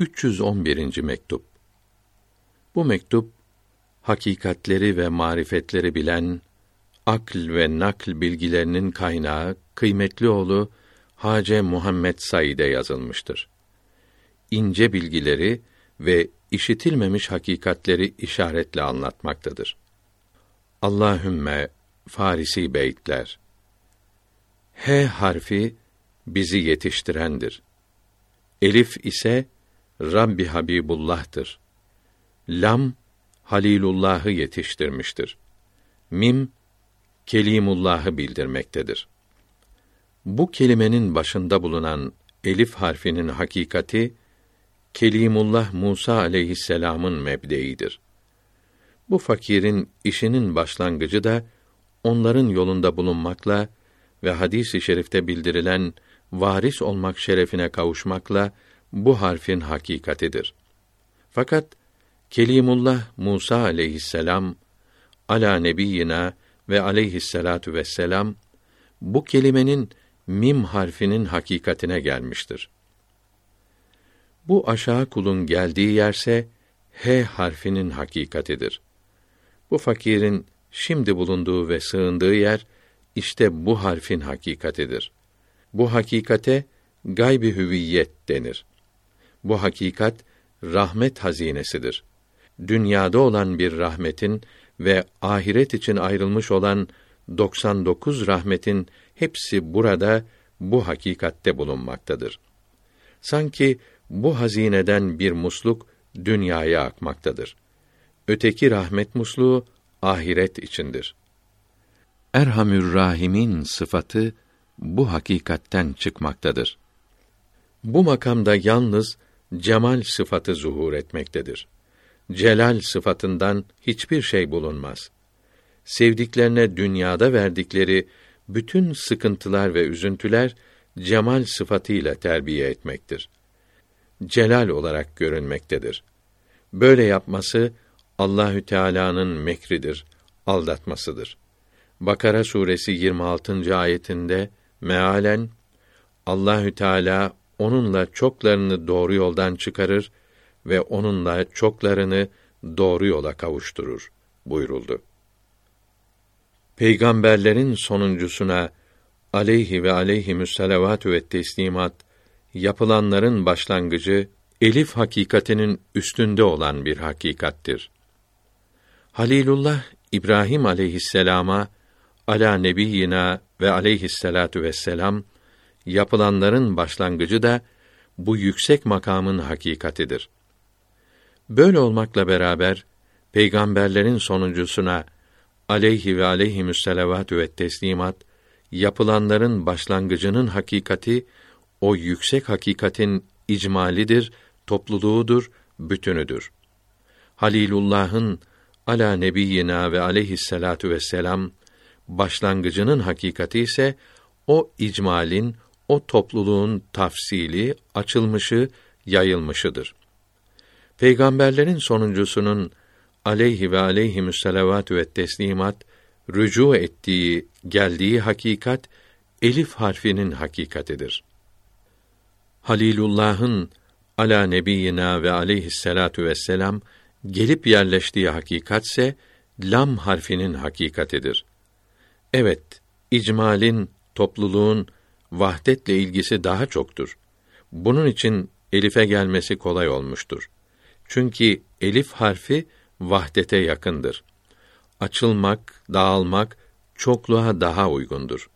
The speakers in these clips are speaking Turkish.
311. mektup. Bu mektup hakikatleri ve marifetleri bilen akl ve nakl bilgilerinin kaynağı kıymetli oğlu Hace Muhammed Said'e yazılmıştır. İnce bilgileri ve işitilmemiş hakikatleri işaretle anlatmaktadır. Allahümme Farisi beytler. H harfi bizi yetiştirendir. Elif ise Rabbi Habibullah'tır. Lam Halilullah'ı yetiştirmiştir. Mim Kelimullah'ı bildirmektedir. Bu kelimenin başında bulunan elif harfinin hakikati Kelimullah Musa aleyhisselam'ın mebdeidir. Bu fakirin işinin başlangıcı da onların yolunda bulunmakla ve hadis-i şerifte bildirilen varis olmak şerefine kavuşmakla bu harfin hakikatidir. Fakat Kelimullah Musa aleyhisselam ala nebiyina ve aleyhisselatu vesselam bu kelimenin mim harfinin hakikatine gelmiştir. Bu aşağı kulun geldiği yerse H harfinin hakikatidir. Bu fakirin şimdi bulunduğu ve sığındığı yer işte bu harfin hakikatidir. Bu hakikate gaybi hüviyet denir. Bu hakikat rahmet hazinesidir. Dünyada olan bir rahmetin ve ahiret için ayrılmış olan 99 rahmetin hepsi burada bu hakikatte bulunmaktadır. Sanki bu hazineden bir musluk dünyaya akmaktadır. Öteki rahmet musluğu ahiret içindir. Erhamür Rahim'in sıfatı bu hakikatten çıkmaktadır. Bu makamda yalnız cemal sıfatı zuhur etmektedir. Celal sıfatından hiçbir şey bulunmaz. Sevdiklerine dünyada verdikleri bütün sıkıntılar ve üzüntüler cemal sıfatıyla terbiye etmektir. Celal olarak görünmektedir. Böyle yapması Allahü Teala'nın mekridir, aldatmasıdır. Bakara suresi 26. ayetinde mealen Allahü Teala onunla çoklarını doğru yoldan çıkarır ve onunla çoklarını doğru yola kavuşturur buyuruldu. Peygamberlerin sonuncusuna aleyhi ve aleyhimüsselavatü ve teslimat yapılanların başlangıcı elif hakikatinin üstünde olan bir hakikattir. Halilullah İbrahim aleyhisselama ala nebiyina ve aleyhisselatu vesselam yapılanların başlangıcı da bu yüksek makamın hakikatidir. Böyle olmakla beraber peygamberlerin sonuncusuna aleyhi ve aleyhimüsselavatü ve teslimat yapılanların başlangıcının hakikati o yüksek hakikatin icmalidir, topluluğudur, bütünüdür. Halilullah'ın ala nebiyyina ve aleyhisselatu vesselam başlangıcının hakikati ise o icmalin, o topluluğun tafsili, açılmışı, yayılmışıdır. Peygamberlerin sonuncusunun aleyhi ve aleyhimüsselavatü ve teslimat rücu ettiği, geldiği hakikat elif harfinin hakikatidir. Halilullah'ın ala nebiyina ve aleyhisselatu vesselam gelip yerleştiği hakikatse lam harfinin hakikatidir. Evet, icmalin, topluluğun vahdetle ilgisi daha çoktur. Bunun için elife gelmesi kolay olmuştur. Çünkü elif harfi vahdete yakındır. Açılmak, dağılmak çokluğa daha uygundur.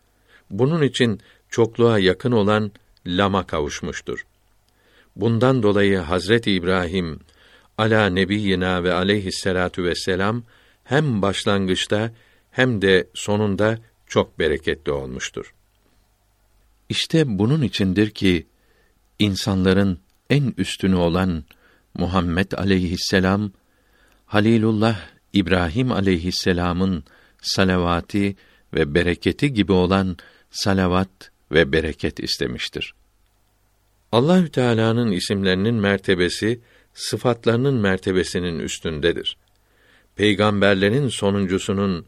Bunun için çokluğa yakın olan lama kavuşmuştur. Bundan dolayı Hazret İbrahim ala nebiyina ve aleyhisselatu vesselam hem başlangıçta hem de sonunda çok bereketli olmuştur. İşte bunun içindir ki insanların en üstünü olan Muhammed aleyhisselam Halilullah İbrahim aleyhisselam'ın salavati ve bereketi gibi olan salavat ve bereket istemiştir. Allahü Teala'nın isimlerinin mertebesi sıfatlarının mertebesinin üstündedir. Peygamberlerin sonuncusunun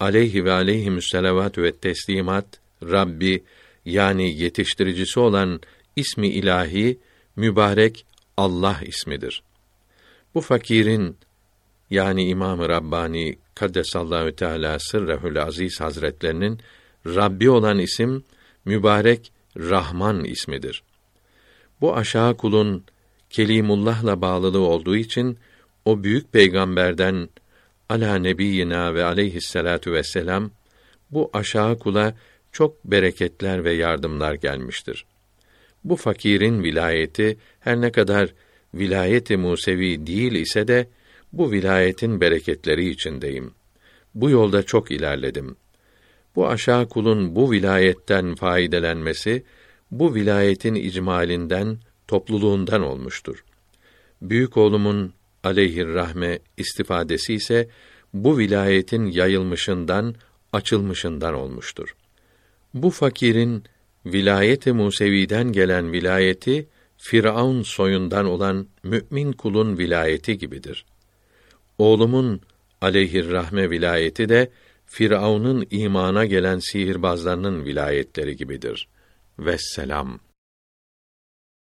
aleyhi ve aleyhimüsselavatü ve teslimat Rabbi yani yetiştiricisi olan ismi ilahi mübarek Allah ismidir. Bu fakirin yani İmam-ı Rabbani Kaddesallahu Teala Sırrehül Aziz Hazretlerinin Rabbi olan isim mübarek Rahman ismidir. Bu aşağı kulun Kelimullah'la bağlılığı olduğu için o büyük peygamberden ala nebiyina ve aleyhisselatu vesselam bu aşağı kula çok bereketler ve yardımlar gelmiştir. Bu fakirin vilayeti her ne kadar vilayeti Musevi değil ise de bu vilayetin bereketleri içindeyim. Bu yolda çok ilerledim. Bu aşağı kulun bu vilayetten faydelenmesi bu vilayetin icmalinden, topluluğundan olmuştur. Büyük oğlumun aleyhir rahme istifadesi ise bu vilayetin yayılmışından, açılmışından olmuştur. Bu fakirin vilayeti Musevi'den gelen vilayeti Firavun soyundan olan mümin kulun vilayeti gibidir. Oğlumun aleyhir rahme vilayeti de Firavun'un imana gelen sihirbazlarının vilayetleri gibidir. Vesselam.